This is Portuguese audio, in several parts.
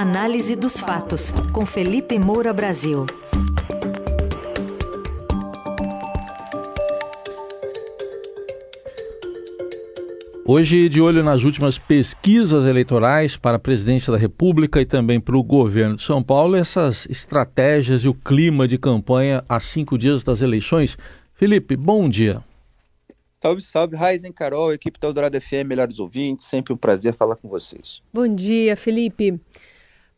Análise dos fatos, com Felipe Moura Brasil. Hoje, de olho nas últimas pesquisas eleitorais para a presidência da República e também para o governo de São Paulo, essas estratégias e o clima de campanha há cinco dias das eleições. Felipe, bom dia. Salve, salve, Raizen, Carol, equipe da Eldorado FM, melhores ouvintes, sempre um prazer falar com vocês. Bom dia, Felipe.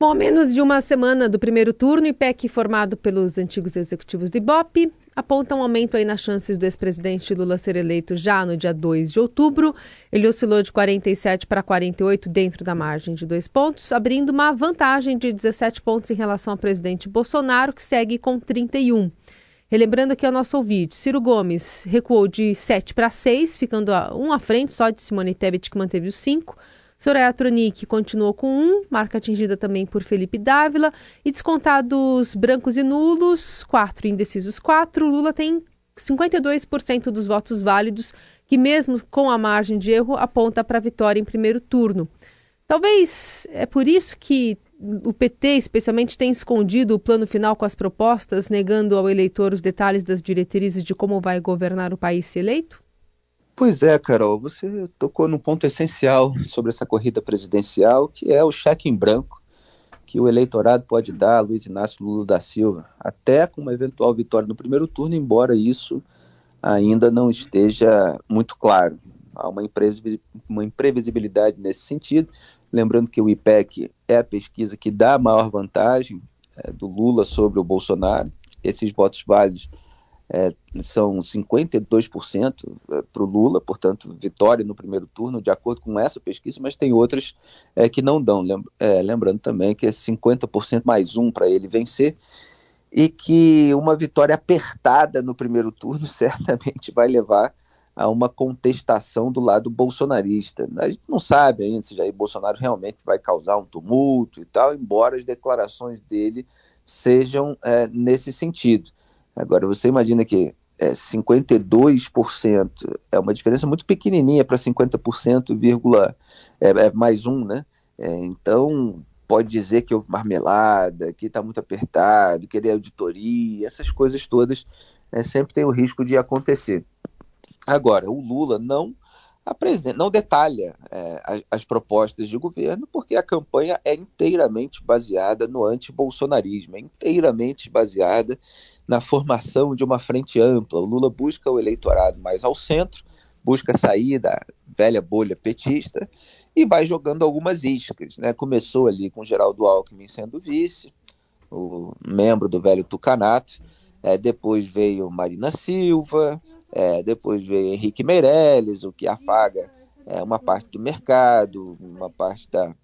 Bom, menos de uma semana do primeiro turno, IPEC formado pelos antigos executivos do Ibope aponta um aumento aí nas chances do ex-presidente Lula ser eleito já no dia 2 de outubro. Ele oscilou de 47 para 48 dentro da margem de dois pontos, abrindo uma vantagem de 17 pontos em relação ao presidente Bolsonaro, que segue com 31. Relembrando aqui ao nosso ouvinte, Ciro Gomes recuou de 7 para 6, ficando um à frente só de Simone Tebet, que manteve os 5. Soraya Tronic continuou com 1, marca atingida também por Felipe Dávila. E descontados brancos e nulos, 4 indecisos 4. Lula tem 52% dos votos válidos, que mesmo com a margem de erro aponta para a vitória em primeiro turno. Talvez é por isso que o PT, especialmente, tem escondido o plano final com as propostas, negando ao eleitor os detalhes das diretrizes de como vai governar o país se eleito? Pois é, Carol, você tocou num ponto essencial sobre essa corrida presidencial, que é o cheque em branco que o eleitorado pode dar a Luiz Inácio Lula da Silva, até com uma eventual vitória no primeiro turno, embora isso ainda não esteja muito claro. Há uma, imprevisibilidade nesse sentido. Lembrando que o IPEC é a pesquisa que dá a maior vantagem é, do Lula sobre o Bolsonaro. Esses votos válidos é, são 52% para o Lula, portanto, vitória no primeiro turno, de acordo com essa pesquisa, mas tem outras é, que não dão. É, lembrando também que é 50% mais um para ele vencer, e que uma vitória apertada no primeiro turno certamente vai levar a uma contestação do lado bolsonarista. A gente não sabe ainda se Jair Bolsonaro realmente vai causar um tumulto e tal, embora as declarações dele sejam é, nesse sentido. Agora, você imagina que é, 52% é uma diferença muito pequenininha para 50%, vírgula, é, é, mais um, né? É, então, pode dizer que houve marmelada, que está muito apertado, querer auditoria, essas coisas todas é, sempre tem o risco de acontecer. Agora, o Lula não apresenta, não detalha é, as, as, propostas de governo, porque a campanha é inteiramente baseada no antibolsonarismo, é inteiramente baseada na formação de uma frente ampla. O Lula busca o eleitorado mais ao centro, busca sair da velha bolha petista e vai jogando algumas iscas. Né? Começou ali com Geraldo Alckmin sendo vice, o membro do velho Tucanato, é, depois veio Marina Silva, é, depois veio Henrique Meirelles, o que afaga é, uma parte do mercado, uma parte da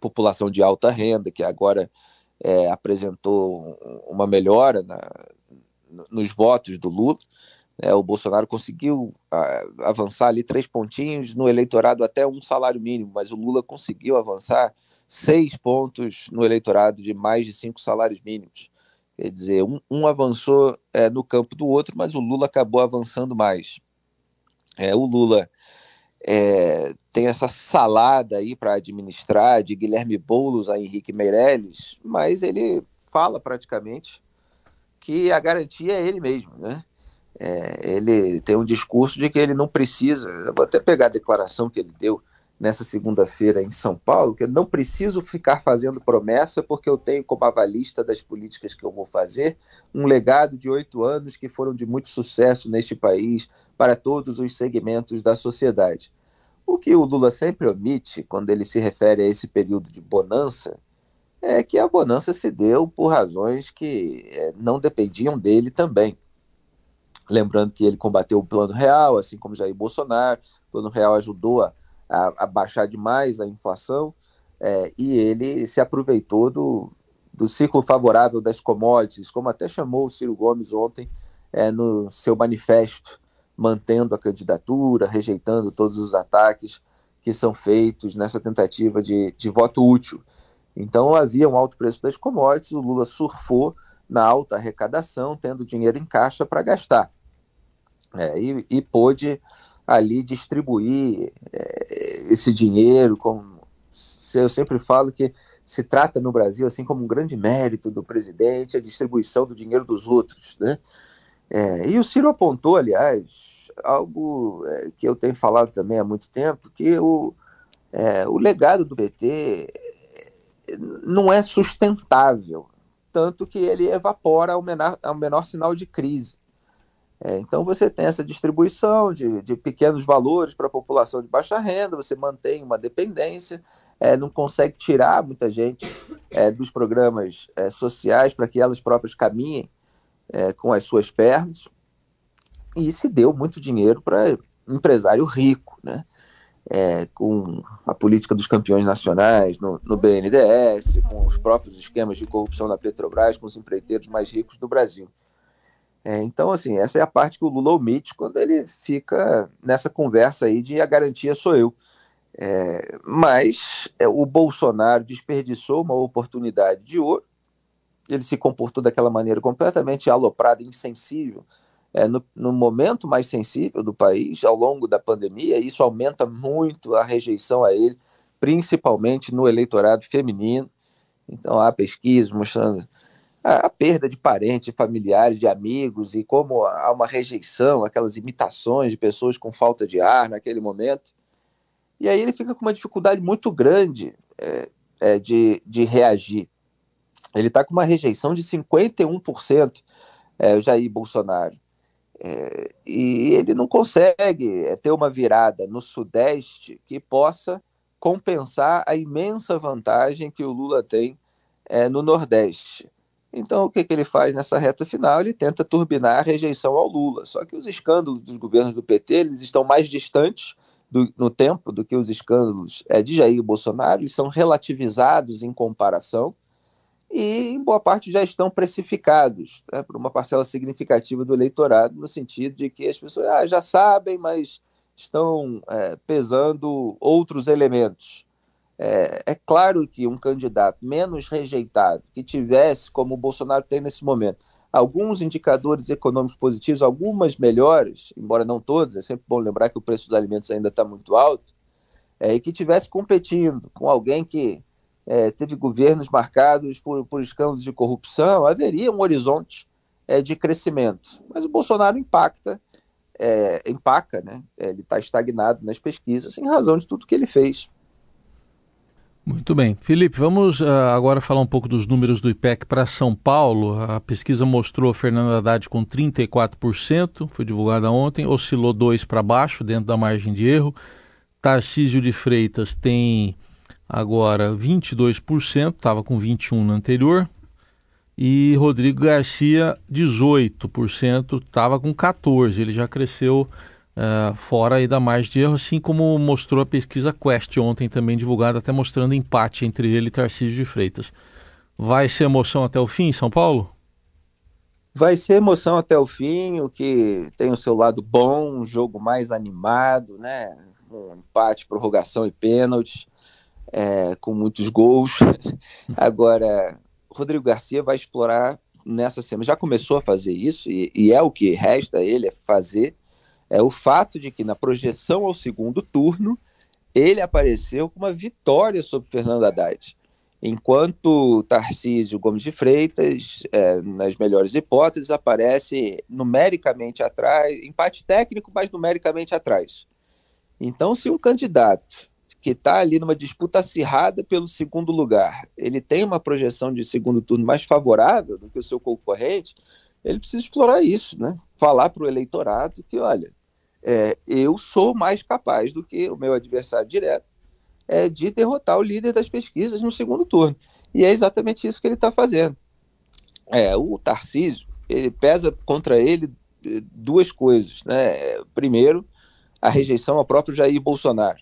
população de alta renda, que agora é, apresentou uma melhora na, nos votos do Lula. É, o Bolsonaro conseguiu avançar ali três pontinhos no eleitorado até um salário mínimo, mas o Lula conseguiu avançar seis pontos no eleitorado de mais de cinco salários mínimos. Quer dizer, um, um avançou é, no campo do outro, mas o Lula acabou avançando mais. É, o Lula é, tem essa salada aí para administrar de Guilherme Boulos a Henrique Meirelles, mas ele fala praticamente que a garantia é ele mesmo, né? É, ele tem um discurso de que ele não precisa. Eu vou até pegar a declaração que ele deu nessa segunda-feira em São Paulo, que eu não preciso ficar fazendo promessa, porque eu tenho como avalista das políticas que eu vou fazer um legado de oito anos que foram de muito sucesso neste país para todos os segmentos da sociedade. O que o Lula sempre omite quando ele se refere a esse período de bonança é que a bonança se deu por razões que é, não dependiam dele também. Lembrando que ele combateu o Plano Real, assim como Jair Bolsonaro, o Plano Real ajudou a a, a baixar demais a inflação, é, e ele se aproveitou do, do ciclo favorável das commodities, como até chamou o Ciro Gomes ontem é, no seu manifesto, mantendo a candidatura, rejeitando todos os ataques que são feitos nessa tentativa de, de voto útil. Então havia um alto preço das commodities, o Lula surfou na alta arrecadação, tendo dinheiro em caixa para gastar. É, e, e pôde ali distribuir é, esse dinheiro. Como eu sempre falo que se trata no Brasil assim como um grande mérito do presidente a distribuição do dinheiro dos outros, né? É, e o Ciro apontou, aliás, algo é, que eu tenho falado também há muito tempo, que o, é, o legado do PT não é sustentável, tanto que ele evapora ao menor, ao menor sinal de crise. É, então você tem essa distribuição de, de pequenos valores para a população de baixa renda, você mantém uma dependência, é, não consegue tirar muita gente é, dos programas é, sociais para que elas próprias caminhem é, com as suas pernas, e se deu muito dinheiro para empresário rico, né? É, com a política dos campeões nacionais no, no, BNDES, com os próprios esquemas de corrupção da Petrobras, com os empreiteiros mais ricos do Brasil. É, então, assim, essa é a parte que o Lula omite quando ele fica nessa conversa aí de a garantia sou eu. É, mas é, o Bolsonaro desperdiçou uma oportunidade de ouro ele se comportou daquela maneira completamente aloprada, insensível, é, no, no, momento mais sensível do país, ao longo da pandemia, isso aumenta muito a rejeição a ele, principalmente no eleitorado feminino. Então, há pesquisas mostrando a, a perda de parentes, familiares, de amigos, e como há uma rejeição, aquelas imitações de pessoas com falta de ar naquele momento. E aí ele fica com uma dificuldade muito grande é, é, de, de reagir ele está com uma rejeição de 51%, é, Jair Bolsonaro. É, e ele não consegue é, ter uma virada no Sudeste que possa compensar a imensa vantagem que o Lula tem é, no Nordeste. Então, o que, que ele faz nessa reta final? Ele tenta turbinar a rejeição ao Lula. Só que os escândalos dos governos do PT eles estão mais distantes do, no tempo do que os escândalos é, de Jair Bolsonaro, eles são relativizados em comparação e em boa parte já estão precificados né, por uma parcela significativa do eleitorado, no sentido de que as pessoas ah, já sabem, mas estão é, pesando outros elementos. É, é, claro que um candidato menos rejeitado, que tivesse, como o Bolsonaro tem nesse momento, alguns indicadores econômicos positivos, algumas melhores, embora não todos, é sempre bom lembrar que o preço dos alimentos ainda está muito alto, é, e que tivesse competindo com alguém que é, teve governos marcados por, por escândalos de corrupção, haveria um horizonte é, de crescimento. Mas o Bolsonaro impacta, é, empaca, né? É, ele está estagnado nas pesquisas em razão de tudo que ele fez. Muito bem. Felipe, vamos uh, agora falar um pouco dos números do IPEC para São Paulo. A pesquisa mostrou Fernando Haddad com 34%, foi divulgada ontem, oscilou 2 para baixo, dentro da margem de erro. Tarcísio de Freitas tem agora 22%, estava com 21% no anterior. E Rodrigo Garcia, 18%, estava com 14%. Ele já cresceu uh, fora aí da margem de erro, assim como mostrou a pesquisa Quest ontem também divulgada, até mostrando empate entre ele e Tarcísio de Freitas. Vai ser emoção até o fim, São Paulo? Vai ser emoção até o fim, o que tem o seu lado bom, um jogo mais animado, né? Um empate, prorrogação e pênaltis é, com muitos gols. Agora, Rodrigo Garcia vai explorar nessa semana, já começou a fazer isso, e, e, é o que resta a ele fazer, é o fato de que na projeção ao segundo turno, ele apareceu com uma vitória sobre Fernando Haddad. Enquanto Tarcísio Gomes de Freitas, é, nas melhores hipóteses, aparece numericamente atrás, empate técnico, mas numericamente atrás. Então, se um candidato que está ali numa disputa acirrada pelo segundo lugar, ele tem uma projeção de segundo turno mais favorável do que o seu concorrente, ele precisa explorar isso, né? Falar para o eleitorado que, olha, é, eu sou mais capaz do que o meu adversário direto é, de derrotar o líder das pesquisas no segundo turno. E é exatamente isso que ele está fazendo. É, o Tarcísio, ele pesa contra ele eh, duas coisas, né? Primeiro, a rejeição ao próprio Jair Bolsonaro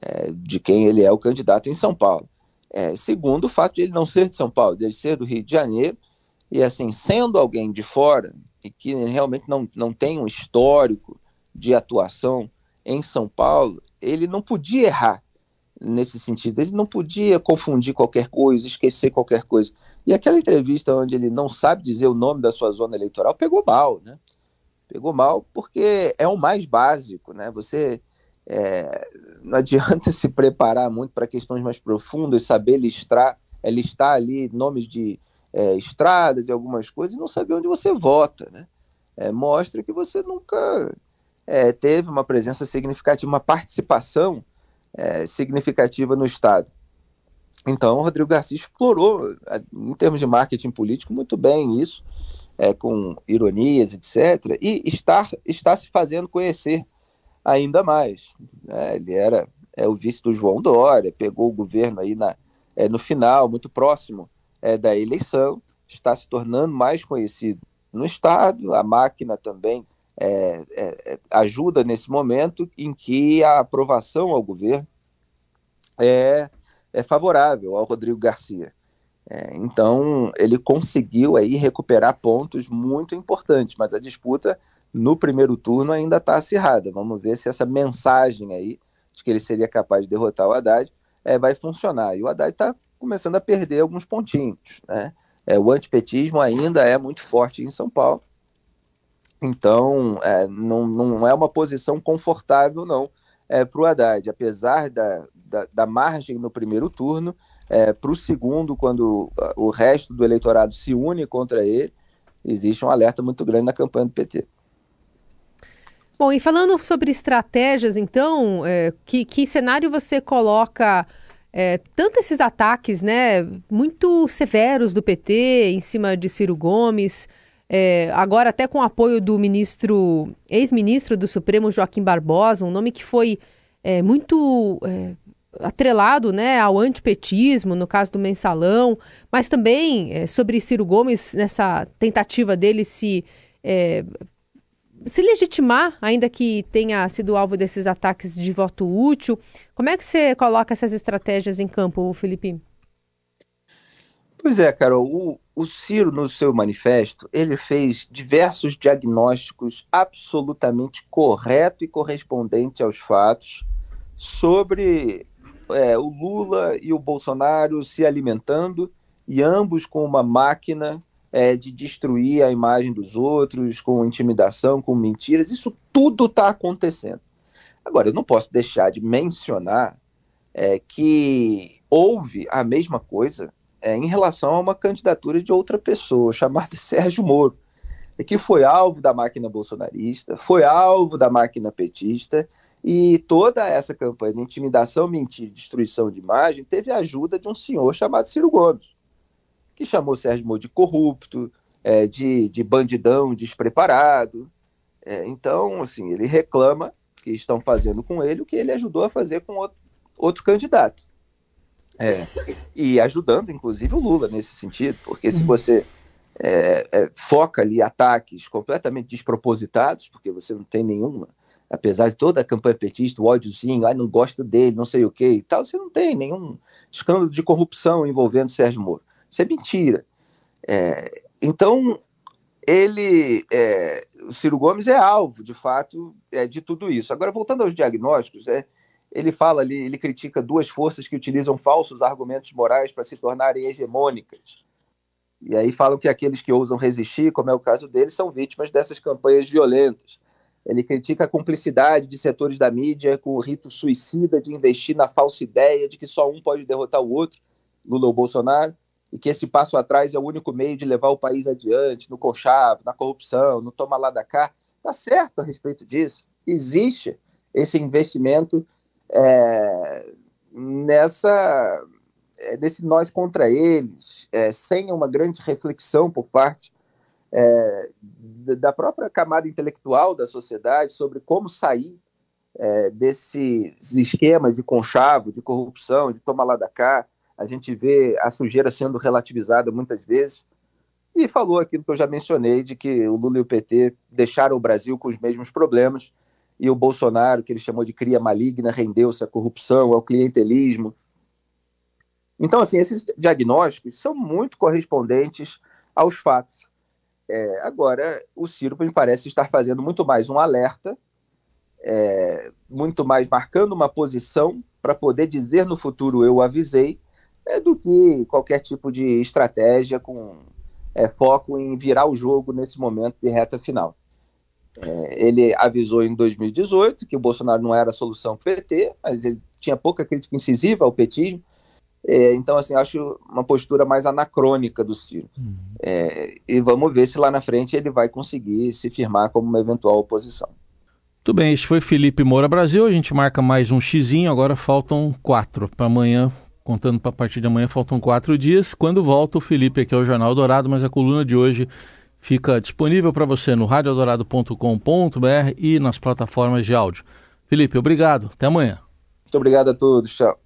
é, de quem ele é o candidato em São Paulo. É, segundo, o fato de ele não ser de São Paulo, de ele ser do Rio de Janeiro, e assim, sendo alguém de fora e que realmente não, não tem um histórico de atuação em São Paulo, ele não podia errar nesse sentido, ele não podia confundir qualquer coisa, esquecer qualquer coisa. E aquela entrevista onde ele não sabe dizer o nome da sua zona eleitoral pegou mal, né? Pegou mal porque é o mais básico, né? Você é, não adianta se preparar muito para questões mais profundas, saber listrar é, listar ali nomes de é, estradas e algumas coisas e não saber onde você vota, né? É, mostra que você nunca é, teve uma presença significativa, uma participação é, significativa no Estado. Então, o Rodrigo Garcia explorou, em termos de marketing político, muito bem isso, é, com ironias, etc., e está, está se fazendo conhecer ainda mais. Né? Ele era é, o vice do João Dória, pegou o governo aí na, é, no final, muito próximo é, da eleição, está se tornando mais conhecido no Estado, a máquina também é, é, é, ajuda nesse momento em que a aprovação ao governo é, é favorável ao Rodrigo Garcia. É, então, ele conseguiu aí recuperar pontos muito importantes, mas a disputa no primeiro turno ainda está acirrada. Vamos ver se essa mensagem aí de que ele seria capaz de derrotar o Haddad é, vai funcionar. E o Haddad está começando a perder alguns pontinhos. Né? O antipetismo ainda é muito forte em São Paulo. Então, é, não, não é uma posição confortável, não, é, para o Haddad. Apesar da, da, da, margem no primeiro turno, é, para o segundo, quando o resto do eleitorado se une contra ele, existe um alerta muito grande na campanha do PT. Bom, e falando sobre estratégias, então, é, que, que cenário você coloca é, tanto esses ataques, né, muito severos do PT em cima de Ciro Gomes, é, agora até com o apoio do ministro, ex-ministro do Supremo Joaquim Barbosa, um nome que foi é, muito é, atrelado, né, ao antipetismo, no caso do mensalão, mas também é, sobre Ciro Gomes nessa tentativa dele se é, se legitimar, ainda que tenha sido alvo desses ataques de voto útil, como é que você coloca essas estratégias em campo, Felipe? Pois é, Carol, o, o Ciro, no seu manifesto, ele fez diversos diagnósticos absolutamente corretos e correspondentes aos fatos sobre é, o Lula e o Bolsonaro se alimentando e ambos com uma máquina é, de destruir a imagem dos outros, com intimidação, com mentiras. Isso tudo está acontecendo. Agora, eu não posso deixar de mencionar é, que houve a mesma coisa é, em relação a uma candidatura de outra pessoa, chamada Sérgio Moro, que foi alvo da máquina bolsonarista, foi alvo da máquina petista, e toda essa campanha de intimidação, mentira, destruição de imagem teve a ajuda de um senhor chamado Ciro Gomes que chamou Sérgio Moro de corrupto, é, de, de bandidão despreparado. É, então, assim, ele reclama que estão fazendo com ele o que ele ajudou a fazer com outro, outro candidato. É, e ajudando, inclusive, o Lula nesse sentido, porque se uhum. você é, é, foca ali ataques completamente despropositados, porque você não tem nenhuma, apesar de toda a campanha petista, o ódiozinho, ah, não gosto dele, não sei o que e tal, você não tem nenhum escândalo de corrupção envolvendo Sérgio Moro. Isso é mentira. É, então, ele, é, o Ciro Gomes é alvo, de fato, é, de tudo isso. Agora, voltando aos diagnósticos, é, ele fala ali, ele critica duas forças que utilizam falsos argumentos morais para se tornarem hegemônicas. E aí falam que aqueles que ousam resistir, como é o caso dele, são vítimas dessas campanhas violentas. Ele critica a cumplicidade de setores da mídia com o rito suicida de investir na falsa ideia de que só um pode derrotar o outro, Lula ou Bolsonaro e que esse passo atrás é o único meio de levar o país adiante, no conchavo, na corrupção, no toma lá da cá. Está certo a respeito disso. Existe esse investimento é, nessa é, nesse nós contra eles, é, sem uma grande reflexão por parte é, da própria camada intelectual da sociedade sobre como sair é, desses esquemas de conchavo, de corrupção, de toma lá da cá, a gente vê a sujeira sendo relativizada muitas vezes. E falou aquilo que eu já mencionei, de que o Lula e o PT deixaram o Brasil com os mesmos problemas, e o Bolsonaro, que ele chamou de cria maligna, rendeu-se à corrupção, ao clientelismo. Então, assim, esses diagnósticos são muito correspondentes aos fatos. É, agora, o Ciro me parece estar fazendo muito mais um alerta, é, muito mais marcando uma posição para poder dizer no futuro eu avisei, é, do que qualquer tipo de estratégia com é, foco em virar o jogo nesse momento de reta final. É, ele avisou em 2018 que o Bolsonaro não era a solução para o PT, mas ele tinha pouca crítica incisiva ao petismo. É, então, assim, acho uma postura mais anacrônica do Ciro. Uhum. É, e vamos ver se lá na frente ele vai conseguir se firmar como uma eventual oposição. Tudo bem, este foi Felipe Moura Brasil. A gente marca mais um xizinho, agora faltam quatro para amanhã. Contando para a partir de amanhã, faltam quatro dias. Quando volta, o Felipe aqui ao Jornal Dourado, mas a coluna de hoje fica disponível para você no radiodorado.com.br e nas plataformas de áudio. Felipe, obrigado. Até amanhã. Muito obrigado a todos. Tchau.